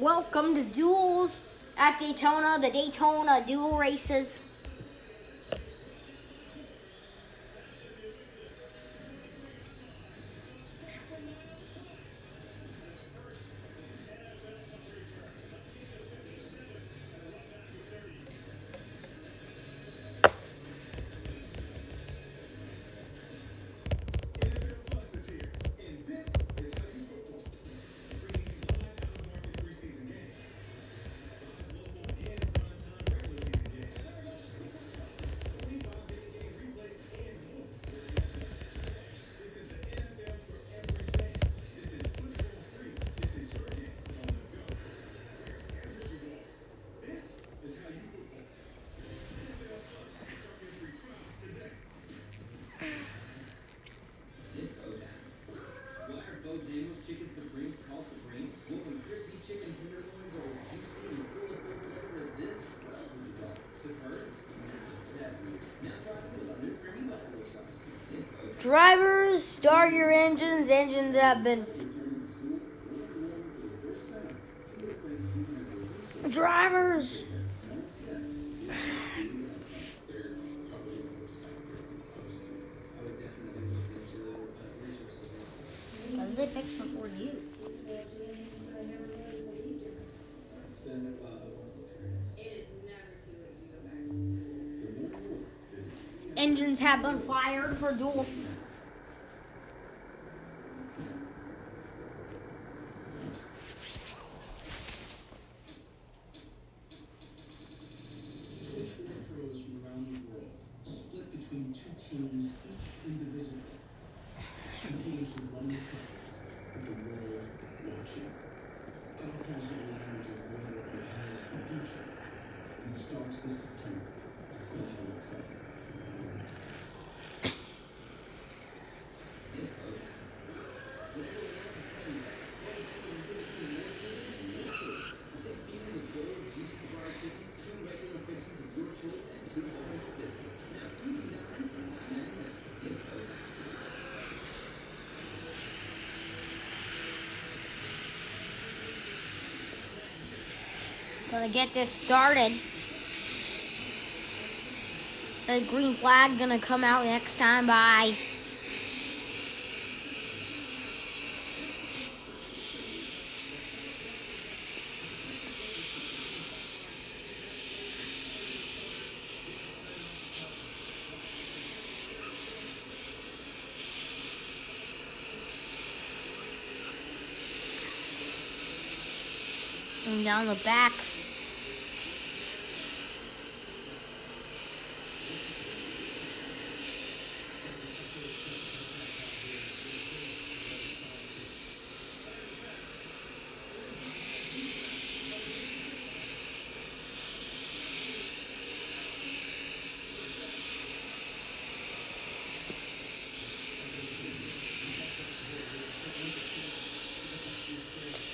welcome to Duels at Daytona, the Daytona Duel Races. Drivers, start your engines. Engines have been. Drivers. Because they picked before you. Engines have been fired for dual. pros from around the world, split between two teams, each indivisible, competing for one cup with the world watching. Golf has no language or order, but it has a future. And starts this September at Valhalla Trophy. It's go time. When everyone else is cutting vegetables, Bojangles is giving you more choices. Six pieces of cold, juicy fried chicken, two regular pieces of your choice, and two orange biscuits. Now two for nine for nine ninety nine. It's go time. Gonna get this started. The green flag gonna come out next time Bye. Down the back.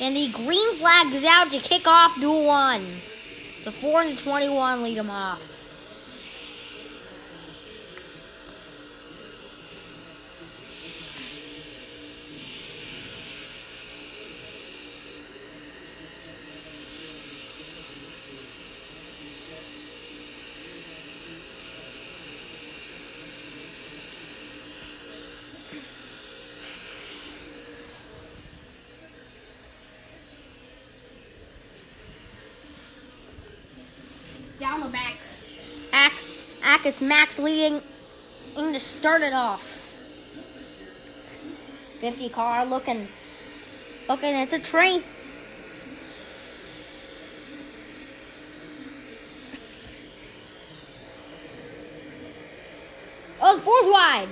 And the green flag is out to kick off duel one. The 4 and the 21 lead them off. It's Max leading in to start it off. 50 car looking, looking, it's a train. Oh, the four's wide.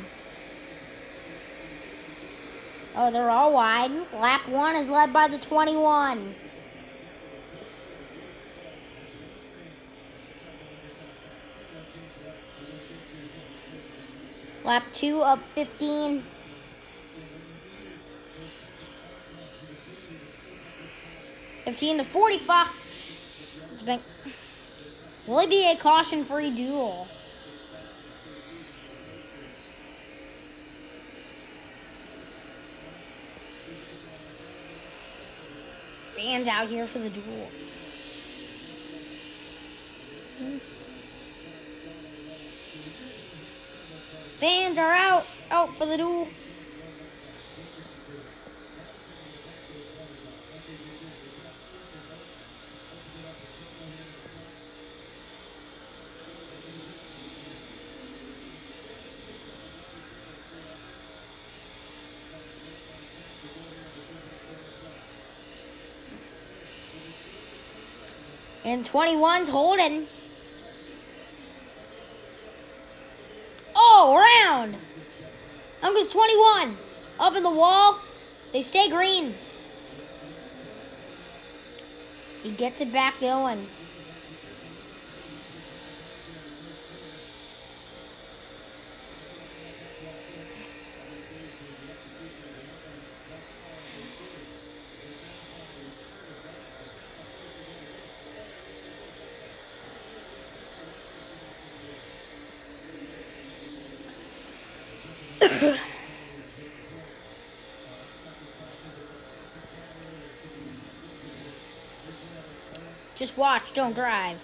Oh, they're all wide. Lap one is led by the 21. Lap two up 15. Fifteen to forty-five. It's been. Will it be a caution-free duel? fans out here for the duel. Fans are out, out for the duel. And 21's holding. Oh, around. Uncle's 21. Up in the wall. They stay green. He gets it back going. Just watch, don't drive.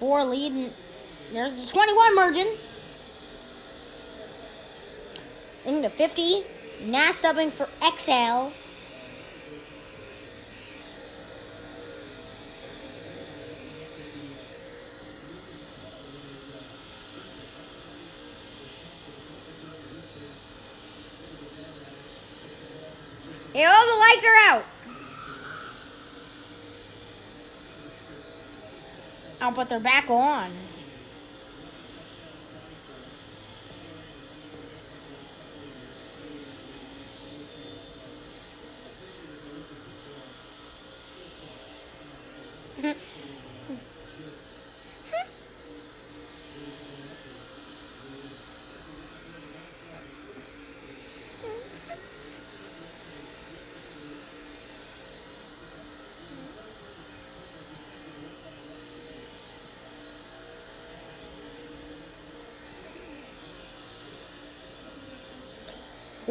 Four leading. There's the 21 merging. Into 50. Nas subbing for XL. Hey, all the lights are out. Oh, but they're back on.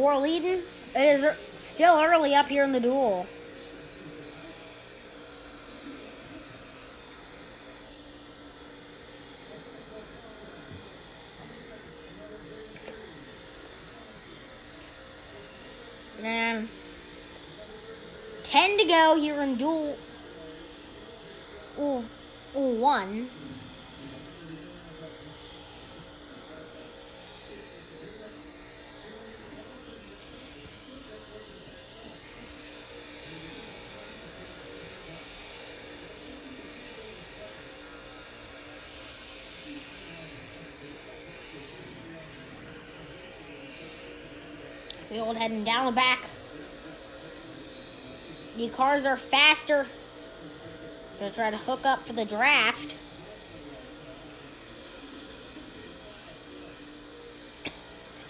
We're leading. It is er, still early up here in the duel. Man. 10 to go here in duel. Ooh, ooh, 1. and down the back. The cars are faster. Gonna try to hook up for the draft.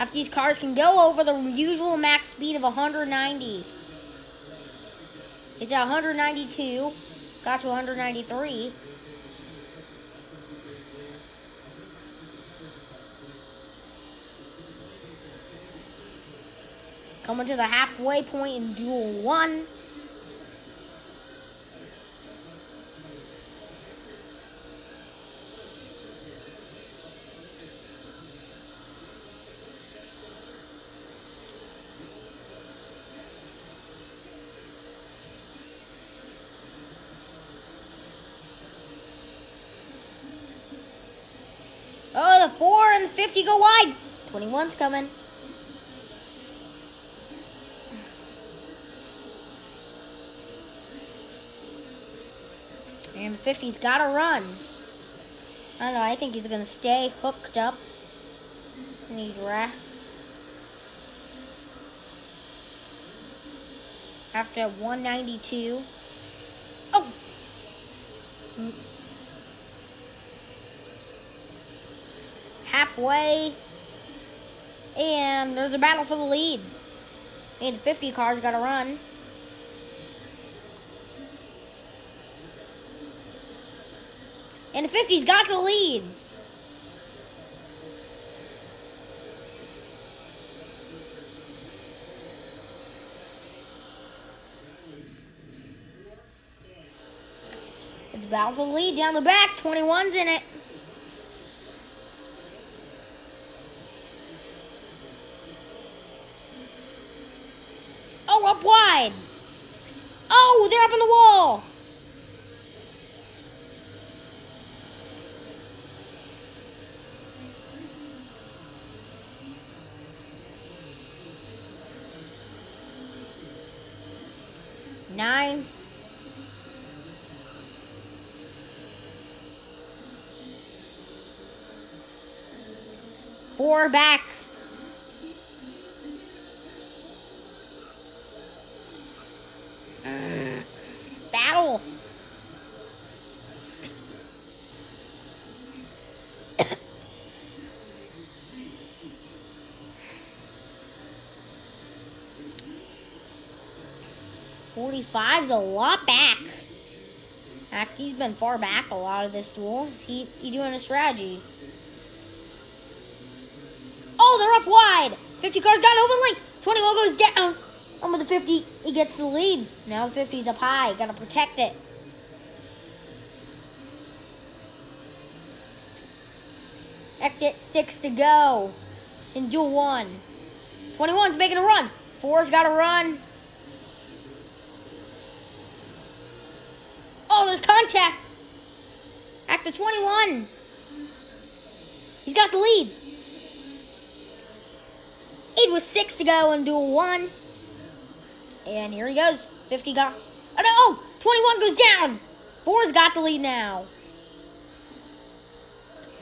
If these cars can go over the usual max speed of 190, it's at 192, got to 193. Coming to the halfway point in duel one. Oh, the four and the 50 go wide. 21's coming. 50's got to run. I don't know. I think he's going to stay hooked up. And he's ra- After 192. Oh! Halfway. And there's a battle for the lead. The 50 car's got to run. And the 50's got the lead. It's about the lead down the back. 21's in it. Oh, up wide. Oh, they're up on the wall. 45's a lot back. He's been far back a lot of this duel. Is he, he doing a strategy? Oh, they're up wide. 50 cars got open link. 21 goes down. On with the 50, he gets the lead. Now the 50's up high. Got to protect it. Exit six to go in duel one. 21's making a run. Four's got a run. Actor 21. He's got the lead. It was six to go in duel one. And here he goes. 50 got. Oh no! 21 goes down! Four's got the lead now.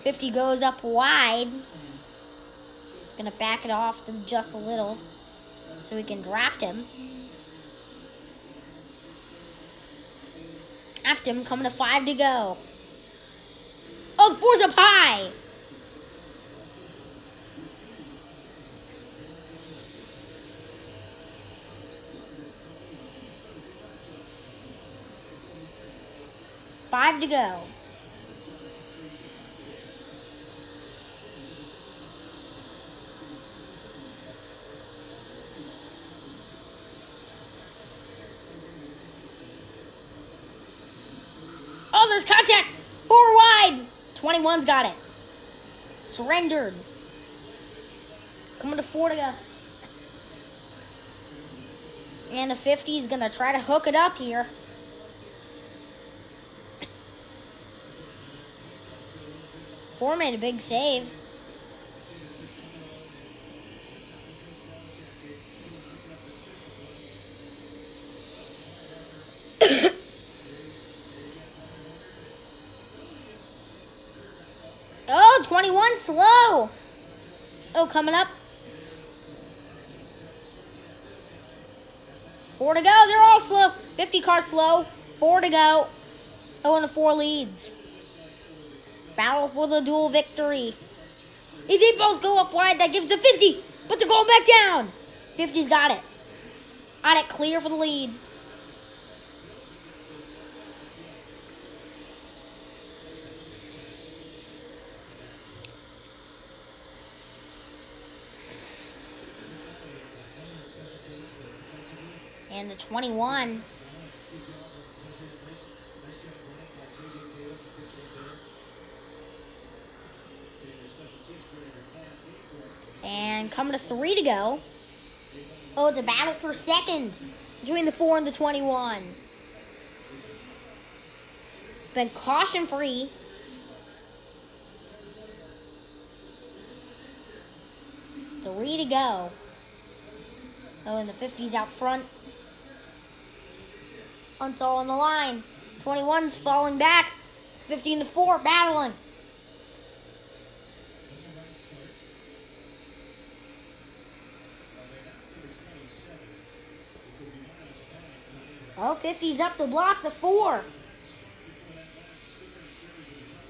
50 goes up wide. Gonna back it off to just a little so we can draft him. Draft him, coming to five to go. Oh, the four's! Five to go. Oh, there's contact! Four wide! 21's got it. Surrendered. Coming to four to go. And the 50 is going to try to hook it up here. Four made a big save. oh, 21 slow. Oh, coming up. Four to go. They're all slow. 50 car slow. Four to go. Oh, and the four leads. Battle for the dual victory. If they both go up wide, that gives a 50, but they're going back down. 50's got it. Got it clear for the lead. And the 21 And coming to three to go. Oh, it's a battle for second between the four and the 21. Been caution free. Three to go. Oh, and the 50's out front. Hunt's all on the line. 21's falling back. It's 15 to 4, battling. Oh, 50's up to block the four.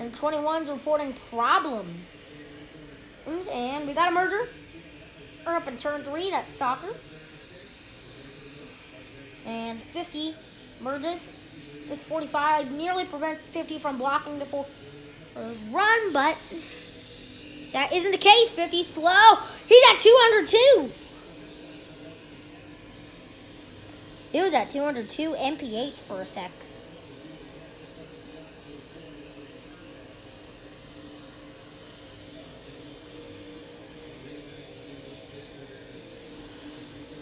And 21's reporting problems. And we got a merger. We're up in turn three, that's soccer. And 50 merges. This 45 nearly prevents 50 from blocking the full uh, run, but that isn't the case. 50 slow. He's at 202. He was at 202 MPH for a sec.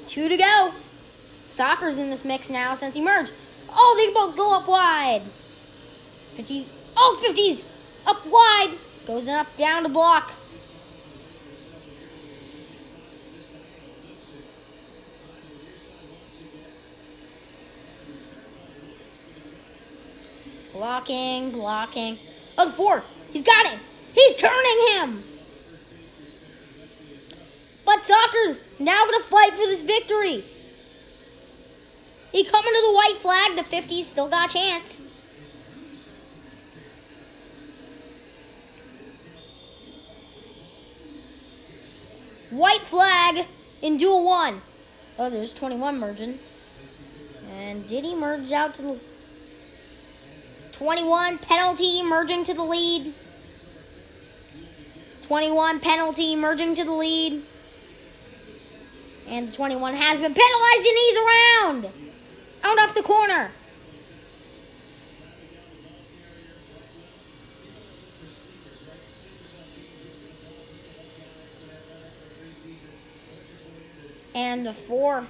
Two to go. Soccer's in this mix now since he merged. Oh, they both go up wide. 50. Oh, 50's up wide. Goes enough down to block. Blocking, blocking. Oh, the four. He's got it. He's turning him. But Soccer's now going to fight for this victory. He coming to the white flag. The 50's still got a chance. White flag in duel one. Oh, there's 21 merging. And did he merge out to the 21 penalty merging to the lead? 21 penalty merging to the lead. And the 21 has been penalized and he's around. Out off the corner. And the four.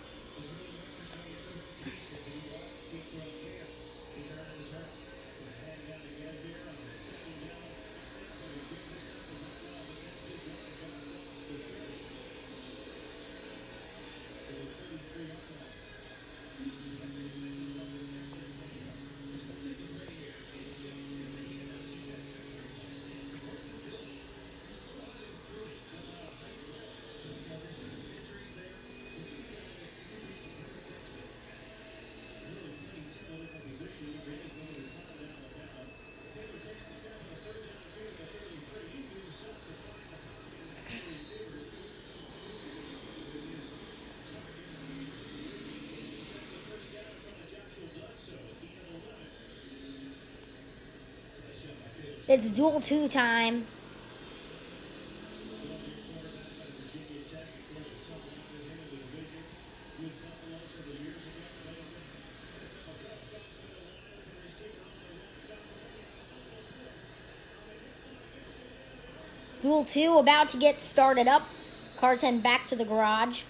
It's duel two time. Duel 2 about to get started up. Cars heading back to the garage.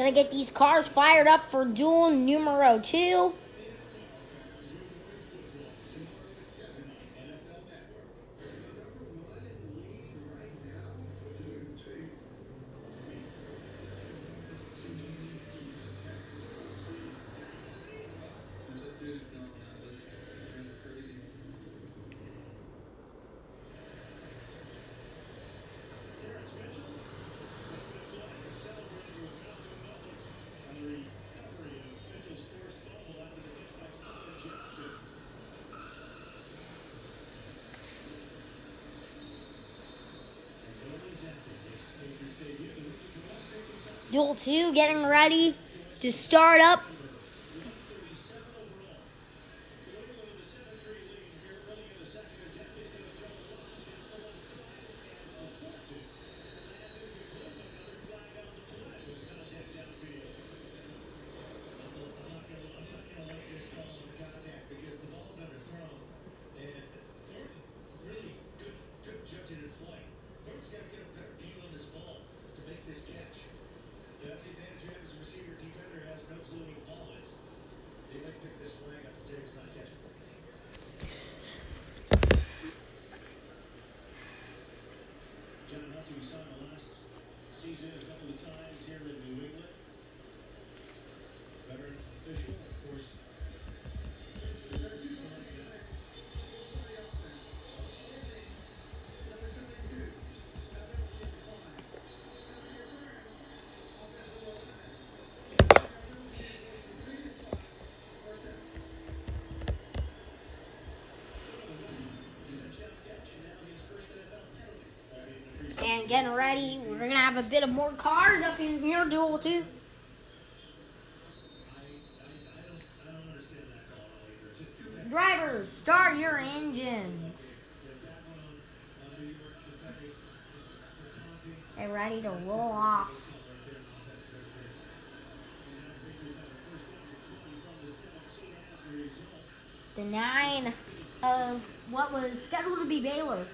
Gonna get these cars fired up for duel numero two. 2 getting ready to start up. Getting ready. We're gonna have a bit of more cars up in here, Duel too. Drivers, start your engines. Get ready to roll off. The nine of what was scheduled to be Baylor.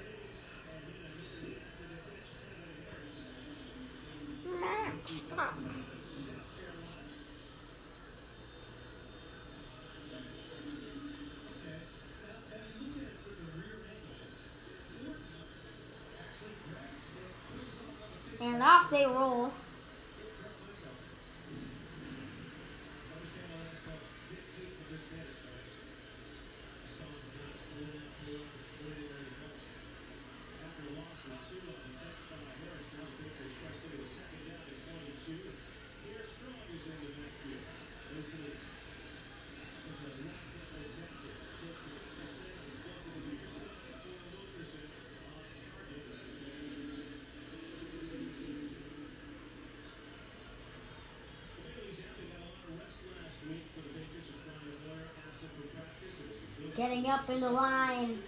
Getting up in the line.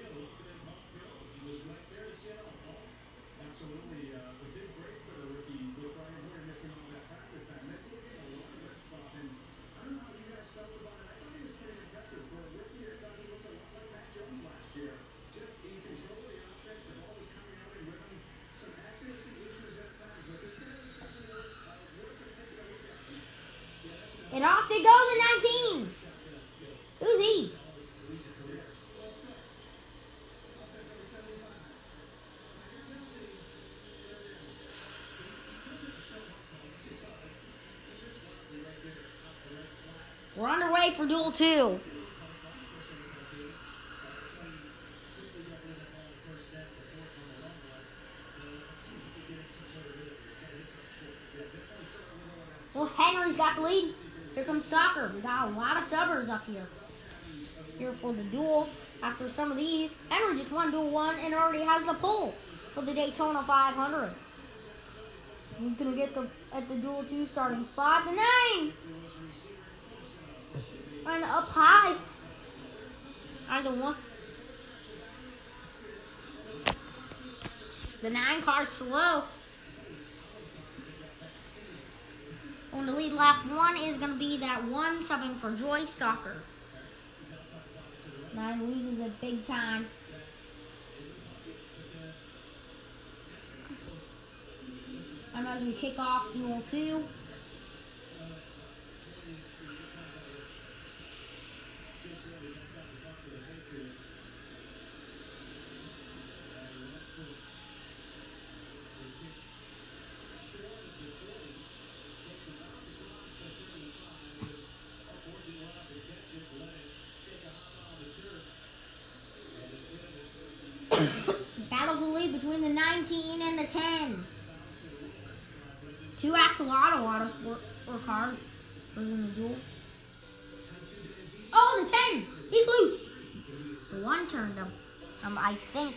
Absolutely, uh, the big break for the rookie with Brian Hoyer missing all that practice time. That gave him a lot of red spot, and I don't know how you guys felt about it. I thought he was pretty impressive for a rookie. I thought he looked a lot like Mac Jones last year, just in control of the offense. The ball was coming out in rhythm. Some accuracy issues at times, but this guy is definitely worth, uh, worth taking a look at. And off they go, the 19. Who's he? We're for duel two. Well, Henry's got the lead. Here comes soccer. We got a lot of subbers up here. Here for the duel. After some of these, Henry just won duel one and already has the pull for the Daytona 500. He's gonna get the at the duel two starting spot? The nine. And up high. Either one. The nine car slow. On the lead lap one is going to be that one subbing for Joy Soccer. Nine loses it big time. And as we kick off duel two, 19 and the 10. Two axolotl auto sport or cars was in the duel. Oh, the 10! He's loose! The one turned him. Um, I think.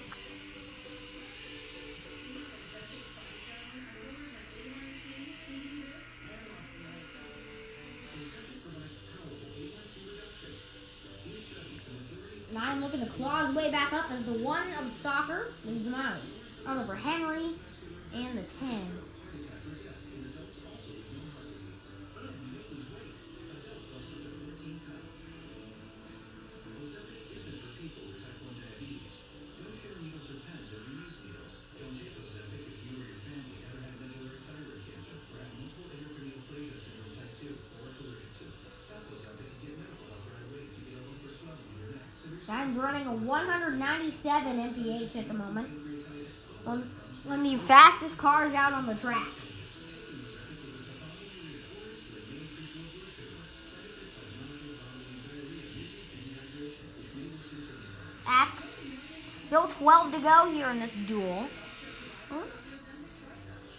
Nine looking to claw his way back up as the one of soccer leads him out. Out over Henry and the 10. Nine's running a 197 mph at the moment. One, of the fastest cars out on the track. Ack, still 12 to go here in this duel. Hmm?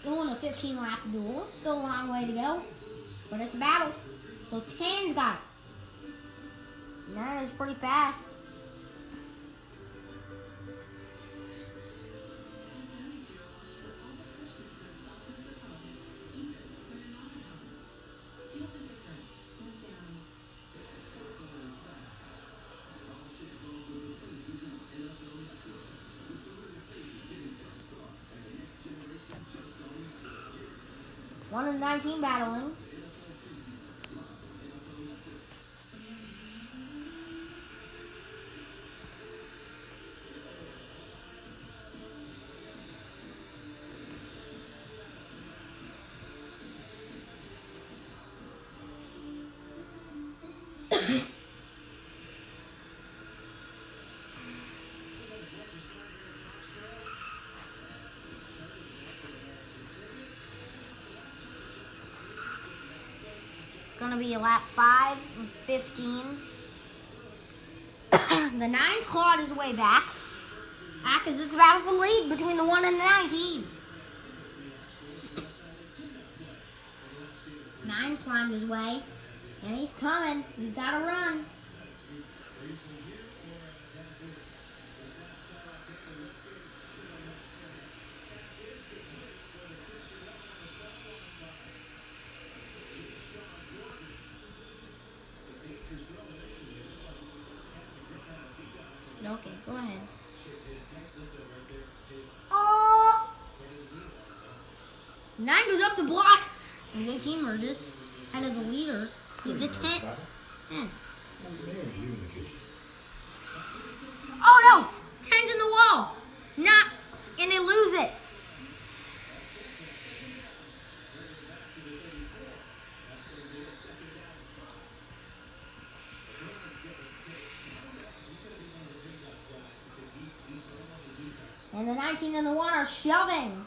Still in a 15 lap duel. Still a long way to go. But it's a battle. So 10's got it. That is pretty fast. One and nineteen battling. Lap five and fifteen. the nine's clawed his way back. Because it's a battle for lead between the one and the nineteen. Nine's climbed his way. And he's coming. He's gotta run. Okay, go ahead. Oh! Nine goes up to block. And 18 merges. Out of the leader. He's a 10. 10. Oh no! 10's in the wall. Not. And they lose it. And the 19 and the 1 are shoving.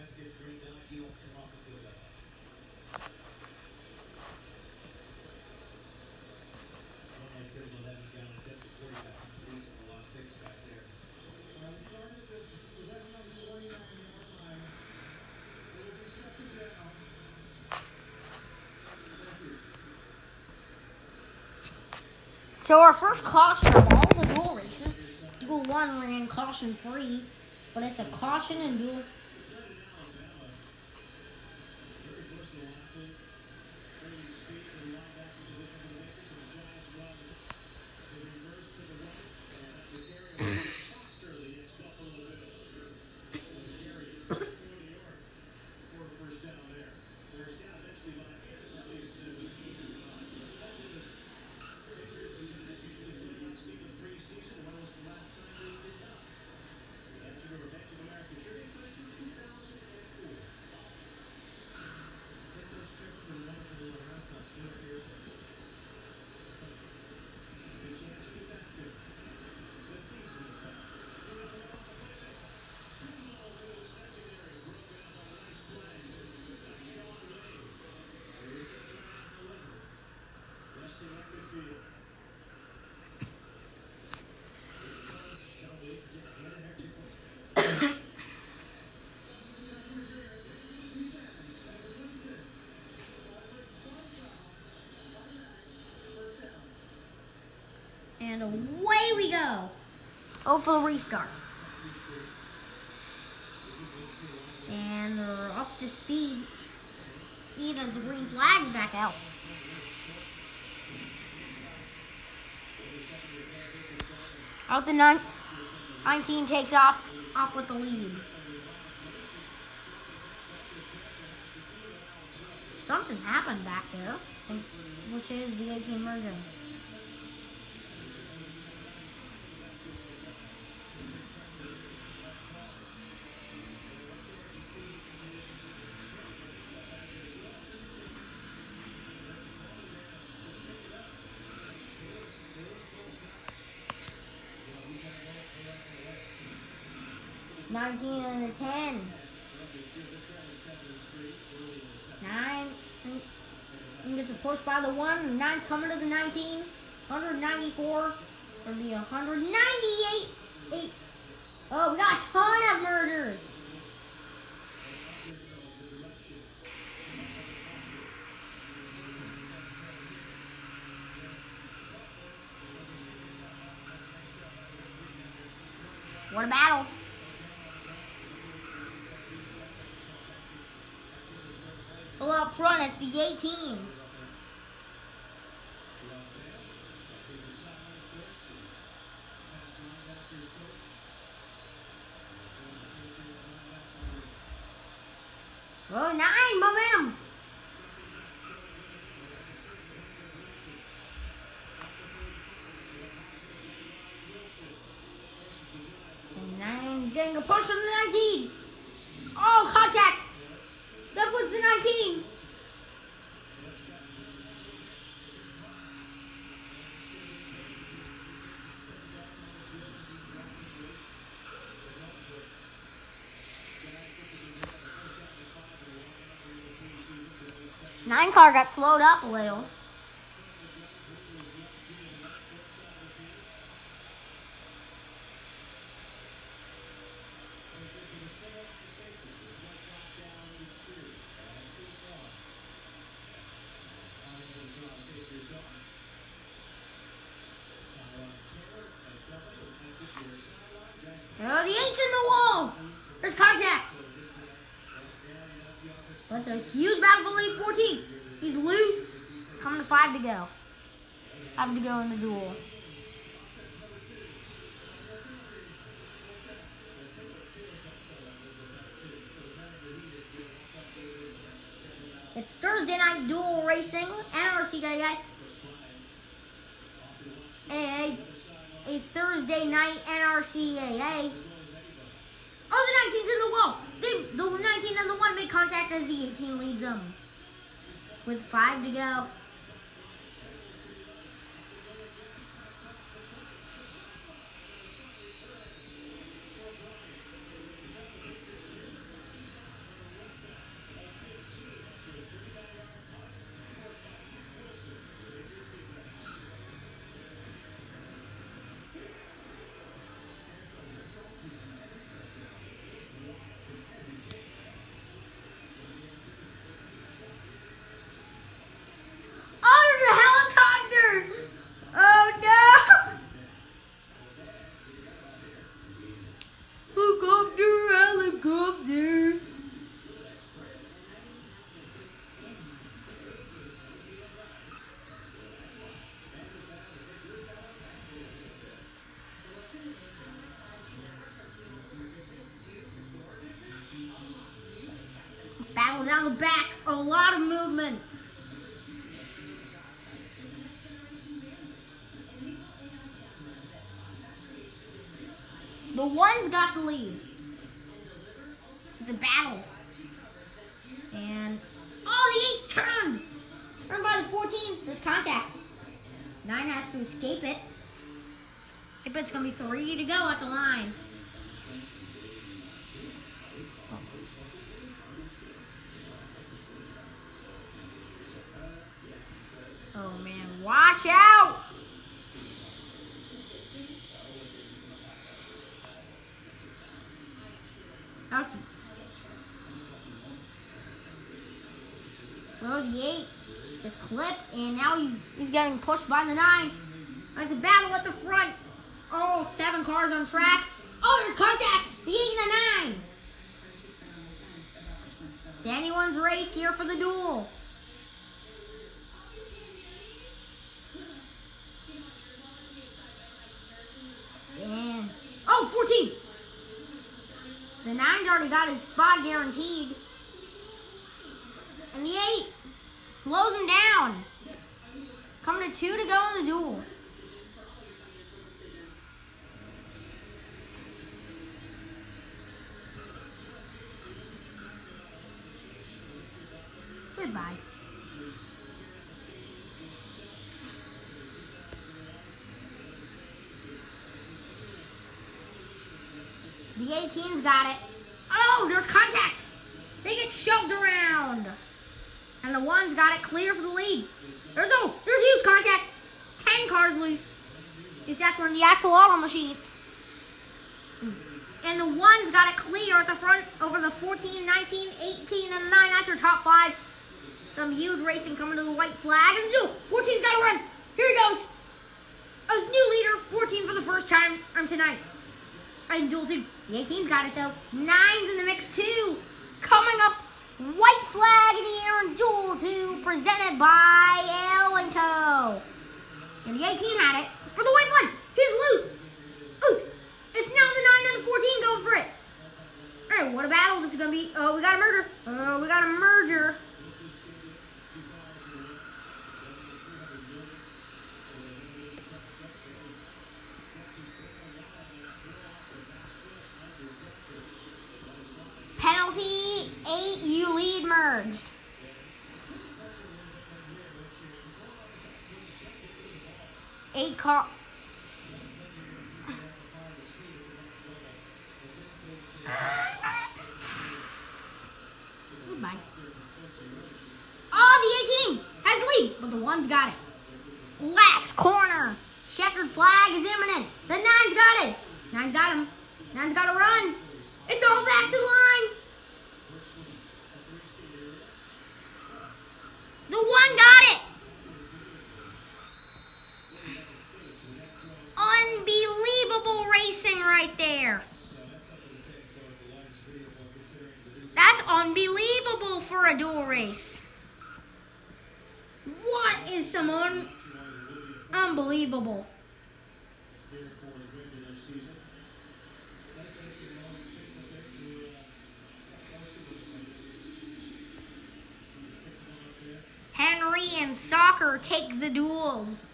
So our first caution of all the dual races, dual one ran caution free, but it's a caution and away we go. Oh, for the restart. And they're up to speed. Speed as the green flag's back out. Out the nine, 19 takes off, off with the lead. Something happened back there, which is the 18 merging. Ten. Nine gets a push by the one. Nine's coming to the nineteen. 194. Or be 198. Eight. Oh, we got a ton of murders. What a battle. It's the 18. Oh, nine momentum. And nine's getting a push from the 19. Oh, contact. That was the 19. Nine car got slowed up a little. Oh, the eight's in the wall. There's contact. That's a huge battle for lead 14. He's loose. Coming to five to go. Five to go in the duel. It's Thursday night duel racing, NRCAA. A, a Thursday night NRCAA. Oh, the 19's in the wall. The 19 and the 1 make contact as the 18 leads them. With 5 to go. The eight gets clipped, and now he's he's getting pushed by the nine. It's a battle at the front. Oh, seven cars on track. Oh, there's contact. The eight and the nine. It's anyone's race here for the duel. And oh, 14. The nine's already got his spot guaranteed. And the eight slows him down. Coming to two to go in the duel. Goodbye. The 18's got it. Oh, there's contact. They get shoved around. And the one's got it clear for the lead. There's no, there's huge contact. Ten cars loose. Because that's when the Axle Auto machine. And the one's got it clear at the front over the 14, 19, 18, and 9 after top five. Some huge racing coming to the white flag. And the 14's got to run. Here he goes. As new leader, 14 for the first time um, tonight. And duel two. The 18's got it though. Nine's in the mix too. Coming up, white flag in the air and duel two, presented by and Co. And the 18 had it for the white flag. He's loose. Loose. It's now the 9 and the 14 going for it. All right, what a battle this is gonna be. Oh, we got a merger. Oh, we got a merger. Penalty, eight, you lead merged. Eight car. Goodbye. Oh, the 18 has the lead, but the one's got it. Last corner. Checkered flag is imminent. The nine's got it. Nine's got him. Nine's got to run. It's all back to the line. The one got it. Unbelievable racing right there. That's unbelievable for a duel race. What is some un- unbelievable? Henry and take the duels.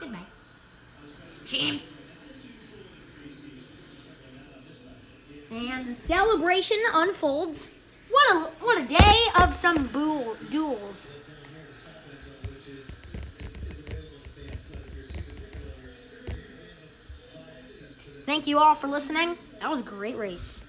Goodbye. James. And the celebration unfolds. What a what a day of some duels. Thank you all for listening. That was a great race.